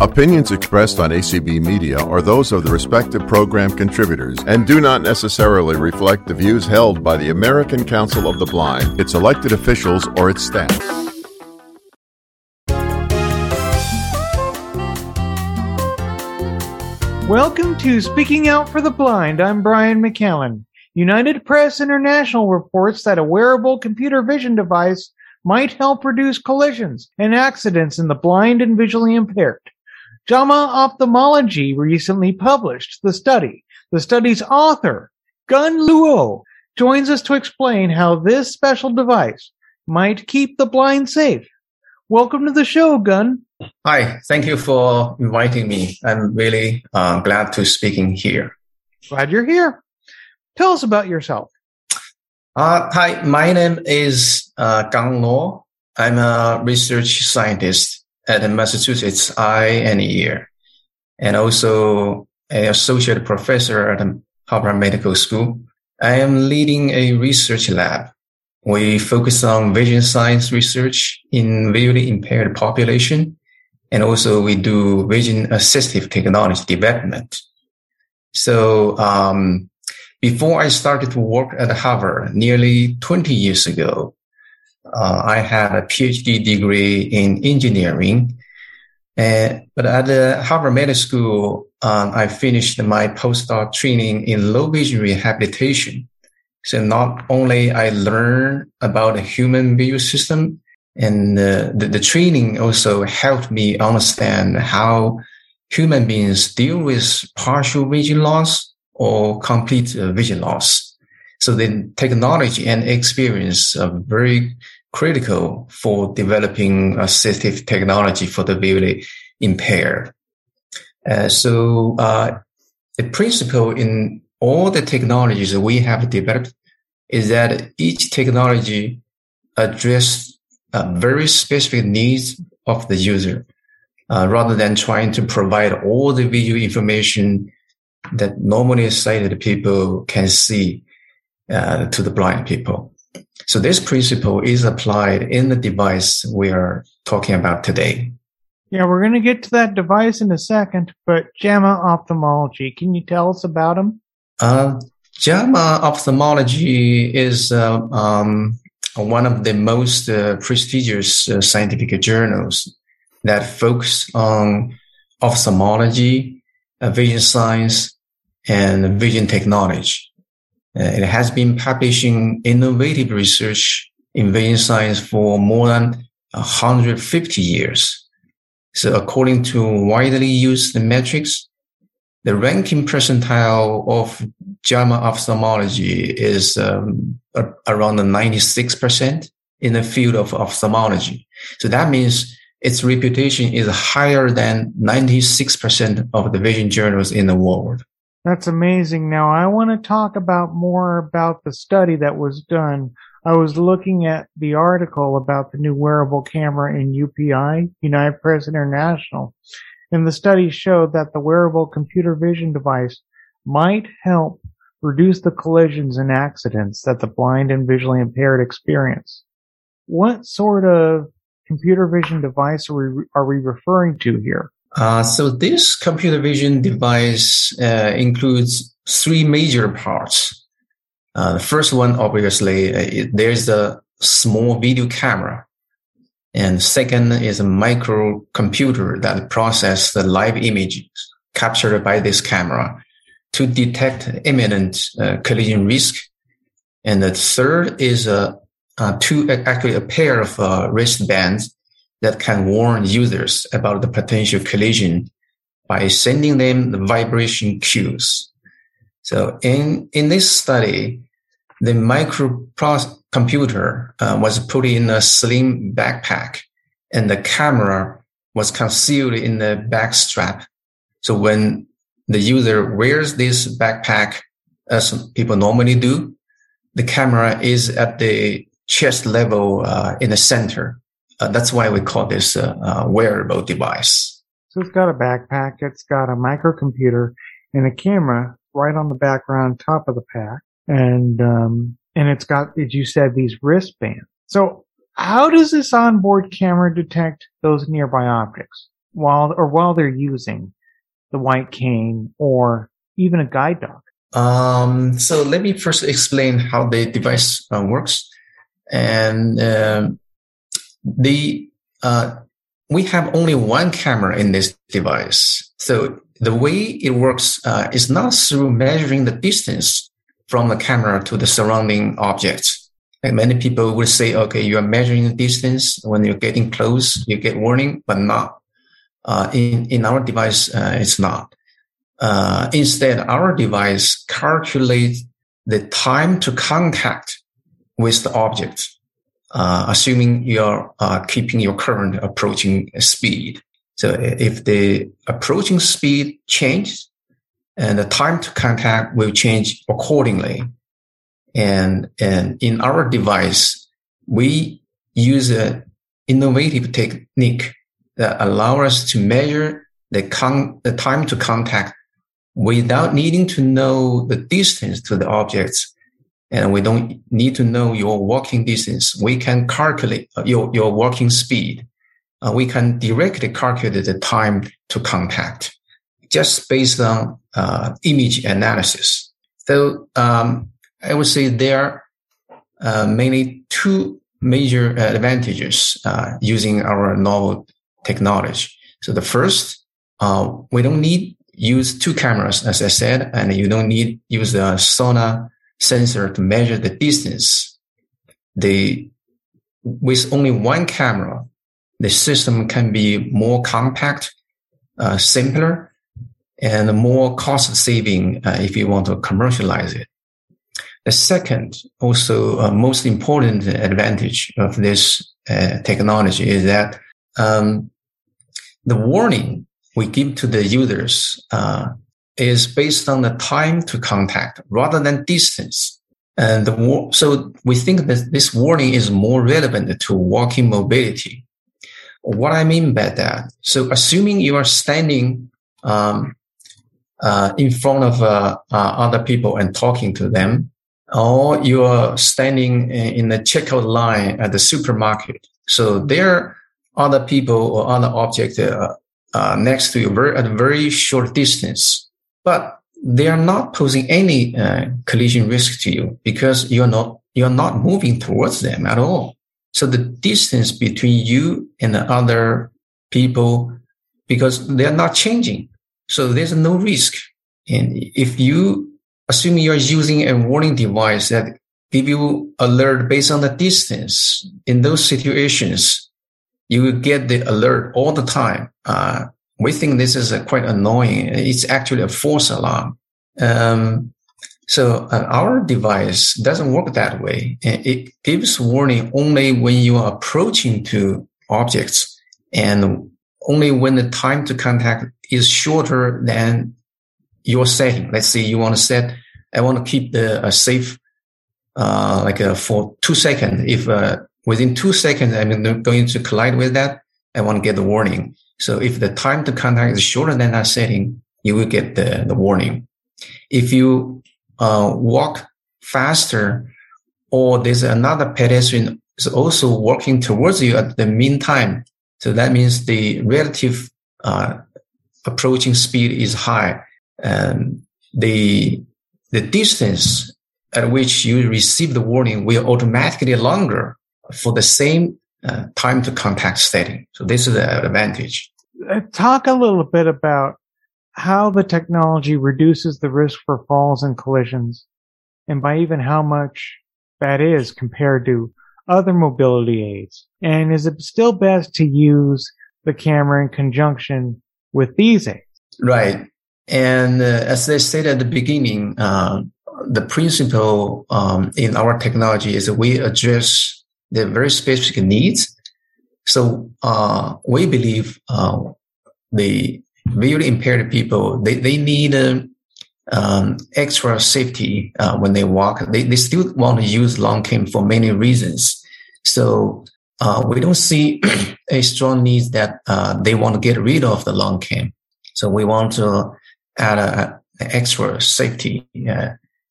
Opinions expressed on ACB Media are those of the respective program contributors and do not necessarily reflect the views held by the American Council of the Blind, its elected officials, or its staff. Welcome to Speaking Out for the Blind. I'm Brian McCallan. United Press International reports that a wearable computer vision device might help reduce collisions and accidents in the blind and visually impaired. JAMA Ophthalmology recently published the study. The study's author, Gang Luo, joins us to explain how this special device might keep the blind safe. Welcome to the show, Gang. Hi, thank you for inviting me. I'm really uh, glad to speaking here. Glad you're here. Tell us about yourself. Uh, hi, my name is uh, Gang Luo. I'm a research scientist at the Massachusetts Eye and Ear, and also an associate professor at the Harvard Medical School. I am leading a research lab. We focus on vision science research in visually impaired population and also we do vision assistive technology development. So, um, before I started to work at Harvard nearly 20 years ago, uh, I had a PhD degree in engineering. Uh, but at the Harvard Medical School, um, I finished my postdoc training in low vision rehabilitation. So not only I learned about the human visual system, and uh, the, the training also helped me understand how human beings deal with partial vision loss or complete vision loss. So the technology and experience are very critical for developing assistive technology for the visually impaired. Uh, so uh, the principle in all the technologies we have developed is that each technology address uh, very specific needs of the user, uh, rather than trying to provide all the visual information that normally sighted people can see uh, to the blind people. So this principle is applied in the device we are talking about today. Yeah, we're going to get to that device in a second, but JAMA Ophthalmology, can you tell us about them? Uh, JAMA Ophthalmology is uh, um, one of the most uh, prestigious uh, scientific journals that focus on ophthalmology, uh, vision science, and vision technology. Uh, it has been publishing innovative research in vision science for more than 150 years. So according to widely used metrics, the ranking percentile of JAMA ophthalmology is um, around 96% in the field of ophthalmology. So that means its reputation is higher than 96% of the vision journals in the world. That's amazing. Now I want to talk about more about the study that was done. I was looking at the article about the new wearable camera in UPI, United Press International, and the study showed that the wearable computer vision device might help reduce the collisions and accidents that the blind and visually impaired experience. What sort of computer vision device are we, are we referring to here? Uh, so this computer vision device uh, includes three major parts. Uh, the first one, obviously, uh, it, there's a small video camera and second is a microcomputer that processes the live images captured by this camera to detect imminent uh, collision risk. And the third is a, uh, two, actually a pair of wristbands that can warn users about the potential collision by sending them the vibration cues. So in, in this study, the microcomputer uh, was put in a slim backpack and the camera was concealed in the back strap. So when the user wears this backpack, as people normally do, the camera is at the chest level uh, in the center. Uh, that's why we call this a uh, uh, wearable device. So it's got a backpack, it's got a microcomputer, and a camera right on the background top of the pack and um, and it's got, as you said, these wristbands. So how does this onboard camera detect those nearby objects? while or while they're using the white cane or even a guide dog? Um, so let me first explain how the device uh, works. And uh, the uh, we have only one camera in this device. So the way it works uh, is not through measuring the distance from the camera to the surrounding objects. Like many people would say, okay, you are measuring the distance. When you're getting close, you get warning, but not. Uh, in, in our device, uh, it's not. Uh, instead, our device calculates the time to contact with the object, uh, assuming you're uh, keeping your current approaching speed. So if the approaching speed changes, and the time to contact will change accordingly. And, and in our device, we use an innovative technique that allow us to measure the, con- the time to contact without needing to know the distance to the objects. And we don't need to know your walking distance. We can calculate your, your walking speed. Uh, we can directly calculate the time to contact just based on uh, image analysis. So um, I would say there are uh, mainly two major advantages uh, using our novel technology. So the first, uh, we don't need use two cameras, as I said, and you don't need use a sonar sensor to measure the distance. The with only one camera, the system can be more compact, uh, simpler, and more cost saving uh, if you want to commercialize it. The second, also uh, most important advantage of this uh, technology is that um, the warning we give to the users uh, is based on the time to contact rather than distance. And the, so we think that this warning is more relevant to walking mobility. What I mean by that, so assuming you are standing um, uh, in front of uh, uh, other people and talking to them, or you're standing in the checkout line at the supermarket. So there are other people or other objects uh, uh, next to you at a very short distance, but they are not posing any uh, collision risk to you because you're not you're not moving towards them at all. So the distance between you and the other people, because they are not changing, so there's no risk. And if you assume you're using a warning device that give you alert based on the distance in those situations, you will get the alert all the time. Uh, we think this is quite annoying. It's actually a false alarm. Um, so uh, our device doesn't work that way. It gives warning only when you are approaching to objects and only when the time to contact is shorter than your setting. Let's say you want to set, I want to keep the safe, uh, like uh, for two seconds. If uh, within two seconds I'm going to collide with that, I want to get the warning. So if the time to contact is shorter than that setting, you will get the, the warning. If you uh, walk faster or there's another pedestrian is also walking towards you at the meantime, so that means the relative uh, approaching speed is high. And the, the distance at which you receive the warning will automatically longer for the same uh, time to contact setting. So this is the advantage. Uh, talk a little bit about how the technology reduces the risk for falls and collisions and by even how much that is compared to other mobility aids? And is it still best to use the camera in conjunction with these aids? Right. And uh, as I said at the beginning, uh, the principle um, in our technology is we address the very specific needs. So uh, we believe uh, the visually impaired people they they need um, extra safety uh, when they walk. They they still want to use long cane for many reasons. So uh, we don't see a strong need that uh, they want to get rid of the long cane. So we want to add a, a extra safety uh,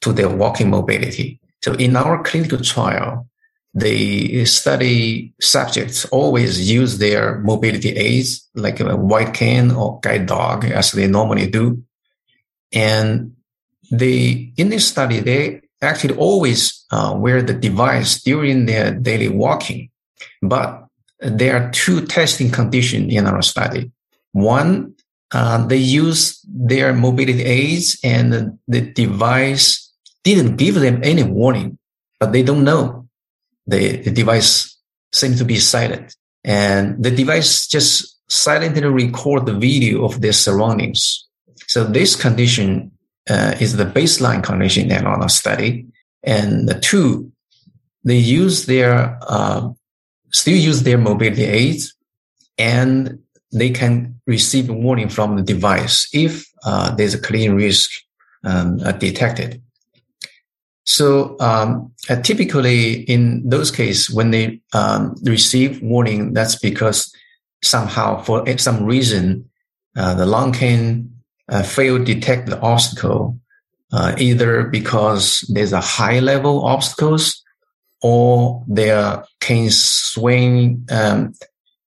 to their walking mobility. So in our clinical trial, the study subjects always use their mobility aids, like a white cane or guide dog, as they normally do. And they, in this study, they actually always uh, wear the device during their daily walking. But there are two testing conditions in our study. One, uh, they use their mobility aids and the device didn't give them any warning, but they don't know the, the device seems to be silent and the device just silently record the video of their surroundings. So this condition uh, is the baseline condition in our study. And the two, they use their, uh, still use their mobility aids and they can receive warning from the device if uh, there's a collision risk um, detected. So um, uh, typically, in those cases, when they um, receive warning, that's because somehow, for some reason, uh, the long cane uh, failed to detect the obstacle, uh, either because there's a high level obstacles or their cane swing um,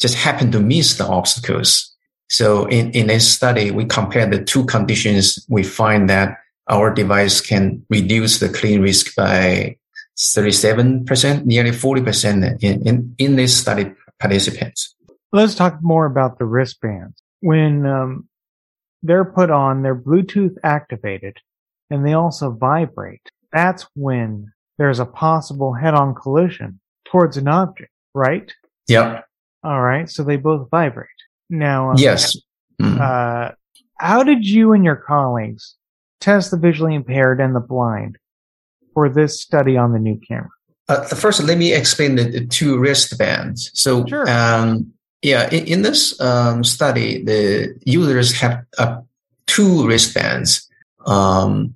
just happened to miss the obstacles. So in, in this study, we compare the two conditions. We find that our device can reduce the clean risk by 37%, nearly 40% in, in, in this study participants. Let's talk more about the wristbands. When um, they're put on, they're Bluetooth activated and they also vibrate. That's when there's a possible head-on collision towards an object, right? Yep. All right. So they both vibrate. Now, um, yes. Mm-hmm. Uh, how did you and your colleagues test the visually impaired and the blind for this study on the new camera? Uh, first, let me explain the, the two wristbands. So, sure. um, yeah, in, in this um, study, the users have uh, two wristbands. Um,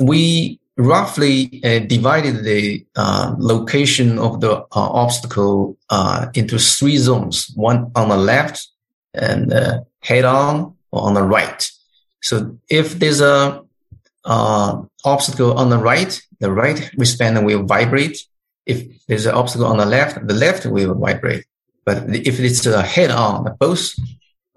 we roughly uh, divided the uh, location of the uh, obstacle uh, into three zones: one on the left and uh, head-on, or on the right. So, if there's a uh, obstacle on the right, the right wristband will vibrate. If there's an obstacle on the left, the left will vibrate. But if it's a head on, both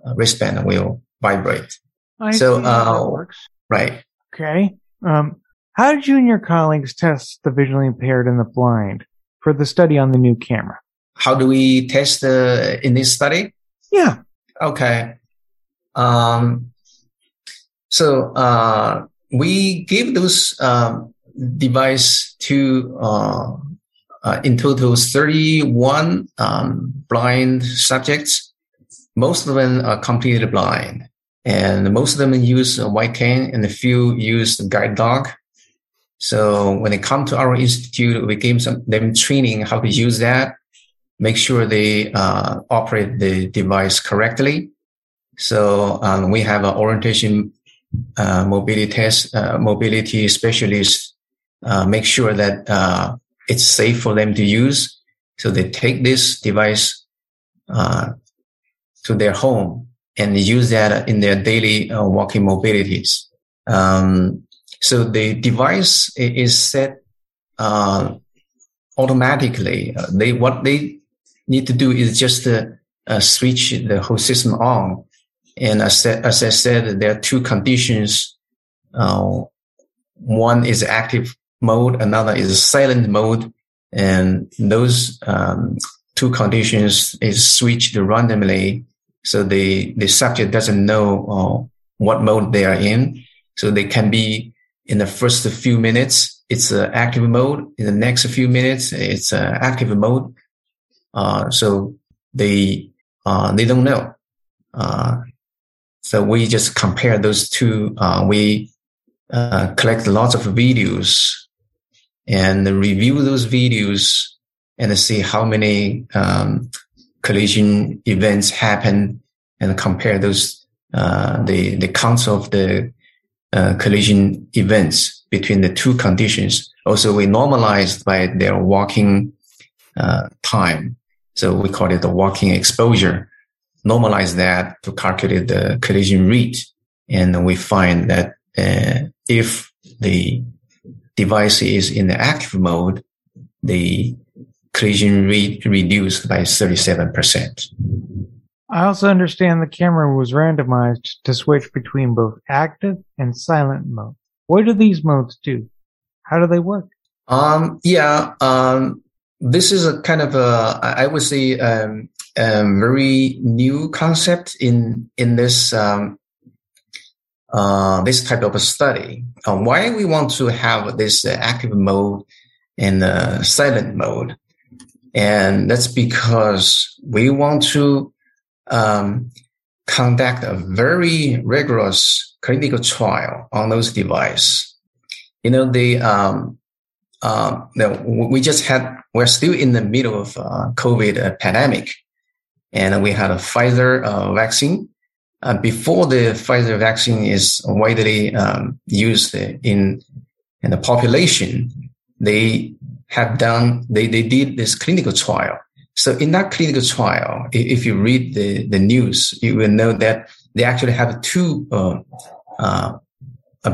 uh, wristband will vibrate. I so, uh, works. right. Okay. Um, how did you and your colleagues test the visually impaired and the blind for the study on the new camera? How do we test uh, in this study? Yeah. Okay. Um, so, uh, we give those um, device to uh, uh, in total 31 um, blind subjects. Most of them are completely blind, and most of them use a white cane, and a few use the guide dog. So when they come to our institute, we give some, them training how to use that, make sure they uh, operate the device correctly. So um, we have an orientation uh, mobility test, uh, mobility specialists uh, make sure that uh, it's safe for them to use. So they take this device uh, to their home and use that in their daily uh, walking mobilities. Um, so the device is set automatically. they what they need to do is just switch the whole system on and as, as I said, there are two conditions. Uh, one is active mode, another is silent mode. And those um, two conditions is switched randomly. So the, the subject doesn't know uh, what mode they are in. So they can be in the first few minutes, it's uh, active mode. In the next few minutes, it's uh, active mode. Uh, so they, uh, they don't know. So we just compare those two. Uh, we uh, collect lots of videos and review those videos and see how many um, collision events happen and compare those uh, the the counts of the uh, collision events between the two conditions. Also, we normalized by their walking uh, time. So we call it the walking exposure normalize that to calculate the collision rate. And we find that uh, if the device is in the active mode, the collision rate reduced by 37%. I also understand the camera was randomized to switch between both active and silent mode. What do these modes do? How do they work? Um, yeah, um, this is a kind of a, I would say, um, a very new concept in in this um, uh, this type of a study. Uh, why we want to have this uh, active mode and uh, silent mode, and that's because we want to um, conduct a very rigorous clinical trial on those devices. You know, the um, uh, we just had we're still in the middle of uh, COVID uh, pandemic, and we had a Pfizer uh, vaccine. Uh, before the Pfizer vaccine is widely um, used in in the population, they have done they they did this clinical trial so in that clinical trial, if you read the, the news, you will know that they actually have two uh, uh,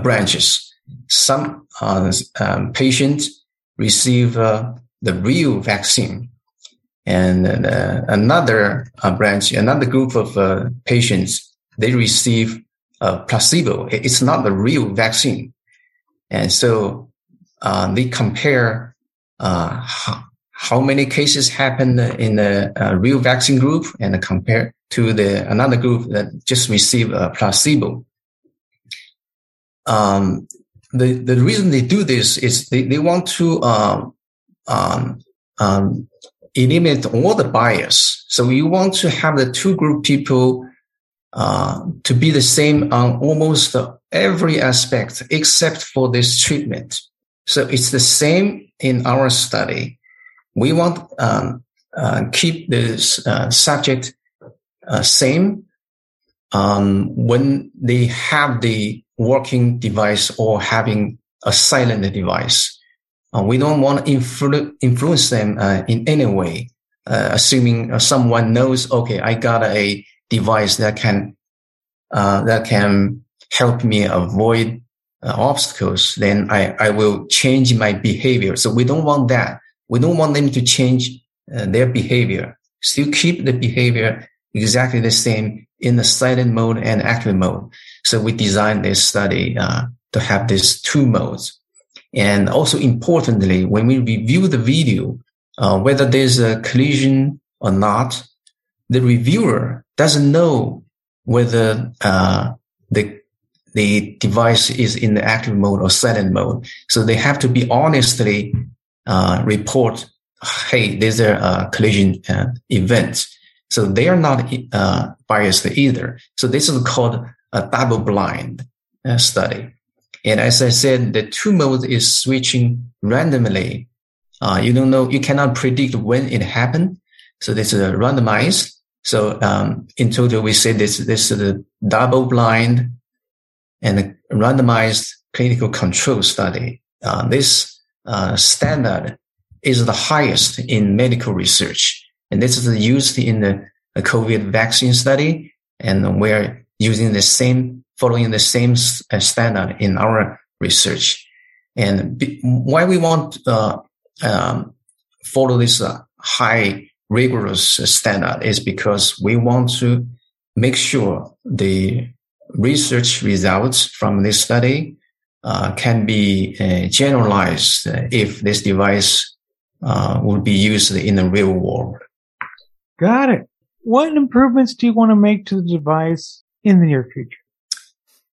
branches. Some uh, um, patients receive uh, the real vaccine, and uh, another uh, branch, another group of patients, they receive a placebo. It's not the real vaccine, and so they compare how, how many cases happened in the uh, real vaccine group and compare to the another group that just received a placebo. Um, the the reason they do this is they, they want to um, um, um, eliminate all the bias. So you want to have the two group people uh, to be the same on almost every aspect except for this treatment. So it's the same in our study we want um, uh, keep this uh, subject uh, same um, when they have the working device or having a silent device. Uh, we don't want to influ- influence them uh, in any way, uh, assuming someone knows, okay, I got a device that can that can help me avoid obstacles. Then I, I will change my behavior. So we don't want that. We don't want them to change uh, their behavior. Still keep the behavior exactly the same in the silent mode and active mode. So we designed this study uh, to have these two modes. And also importantly, when we review the video, uh, whether there's a collision or not, the reviewer doesn't know whether uh, the the device is in the active mode or silent mode. So they have to be honestly uh, report, hey, there's a collision uh, event. So they are not uh, biased either. So this is called a double blind uh, study. And as I said, the two modes is switching randomly. Uh, you don't know, you cannot predict when it happened. So this is a randomized. So um, in total, we say this this is a double blind and randomized clinical control study. Uh, this uh, standard is the highest in medical research. And this is used in the, the COVID vaccine study. And we're using the same, following the same uh, standard in our research. And why we want uh, um, follow this uh, high rigorous standard is because we want to make sure the research results from this study uh, can be uh, generalized if this device uh, would be used in the real world. Got it. What improvements do you want to make to the device in the near future?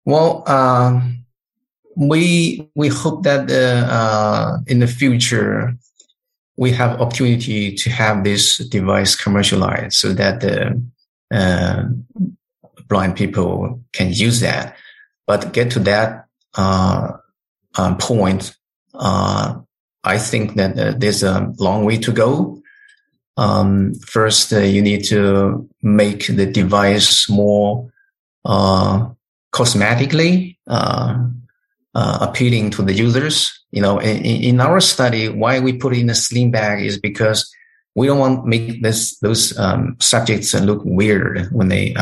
Well, um, we we hope that uh, in the future we have opportunity to have this device commercialized so that the uh, blind people can use that. But get to that uh, um, point, uh, I think that uh, there's a long way to go. Um, first, uh, you need to make the device more uh, cosmetically uh, appealing to the users. You know, in, in, our study, why we put in a sling bag is because we don't want to make this those um, subjects look weird when they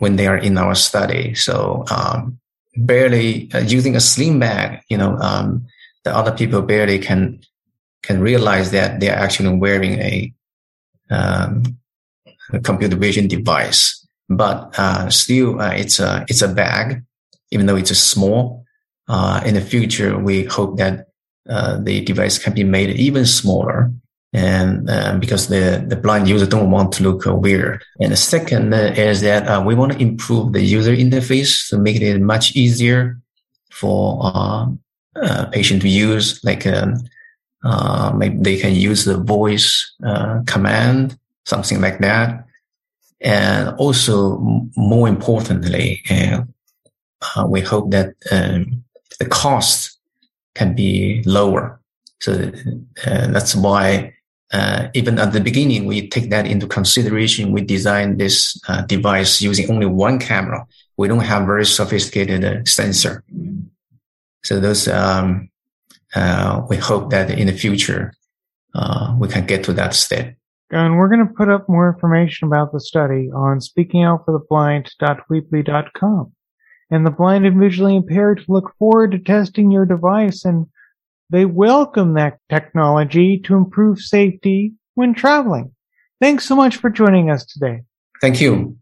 when they are in our study. So um, barely uh, using a sling bag, you know, um, the other people barely can can realize that they're actually wearing a, um, a computer vision device. But uh, still, uh, it's a it's a bag, even though it's a small. Uh, in the future, we hope that uh, the device can be made even smaller and uh, because the, the blind user don't want to look weird. And the second is that uh, we want to improve the user interface to make it much easier for uh, uh patient to use. Like um, uh, maybe they can use the voice uh, command, something like that. And also, more importantly, we hope that um, the cost can be lower. So that's why uh, even at the beginning, we take that into consideration. We design this uh, device using only one camera. We don't have very sophisticated uh, sensor. So those, um, uh, we hope that in the future, uh, we can get to that state. And we're going to put up more information about the study on speakingoutfortheblind.weebly.com. And the blind and visually impaired look forward to testing your device and they welcome that technology to improve safety when traveling. Thanks so much for joining us today. Thank you.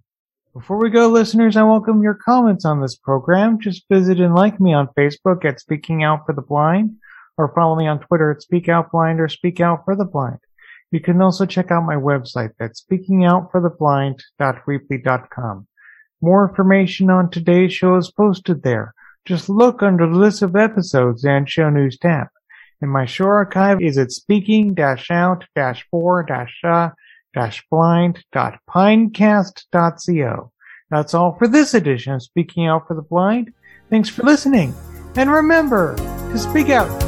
Before we go, listeners, I welcome your comments on this program. Just visit and like me on Facebook at Speaking Out for the Blind or follow me on Twitter at Speak Out Blind or Speak Out for the Blind. You can also check out my website that's speakingoutfortheblind.weebly.com. More information on today's show is posted there. Just look under the list of episodes and show news tab and my show archive is at speaking-out-for-blind.pinecast.co. That's all for this edition of Speaking Out for the Blind. Thanks for listening, and remember to speak out.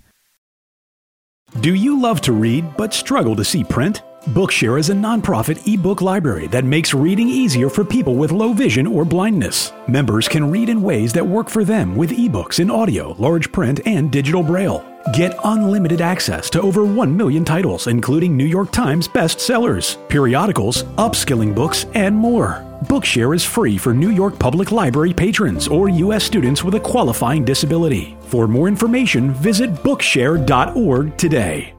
Do you love to read but struggle to see print? Bookshare is a nonprofit ebook library that makes reading easier for people with low vision or blindness. Members can read in ways that work for them with ebooks in audio, large print, and digital braille. Get unlimited access to over 1 million titles, including New York Times bestsellers, periodicals, upskilling books, and more. Bookshare is free for New York Public Library patrons or U.S. students with a qualifying disability. For more information, visit Bookshare.org today.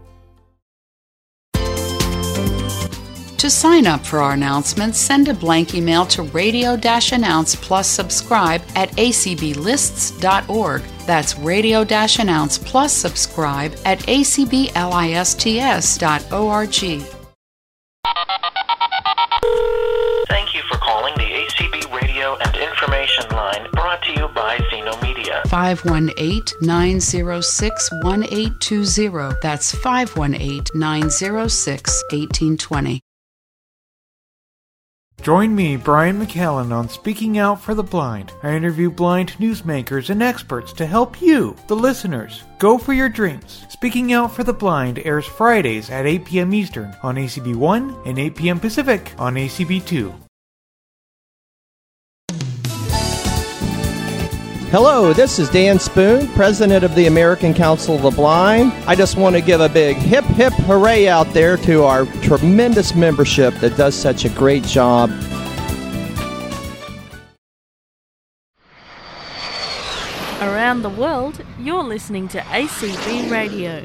To sign up for our announcements, send a blank email to radio announce plus subscribe at acblists.org. That's radio announce plus subscribe at acblists.org. 518 906 1820. That's 518 906 1820. Join me, Brian McCallan, on Speaking Out for the Blind. I interview blind newsmakers and experts to help you, the listeners, go for your dreams. Speaking Out for the Blind airs Fridays at 8 p.m. Eastern on ACB1 and 8 p.m. Pacific on ACB2. Hello, this is Dan Spoone, President of the American Council of the Blind. I just want to give a big hip hip hooray out there to our tremendous membership that does such a great job. Around the world, you're listening to ACB Radio.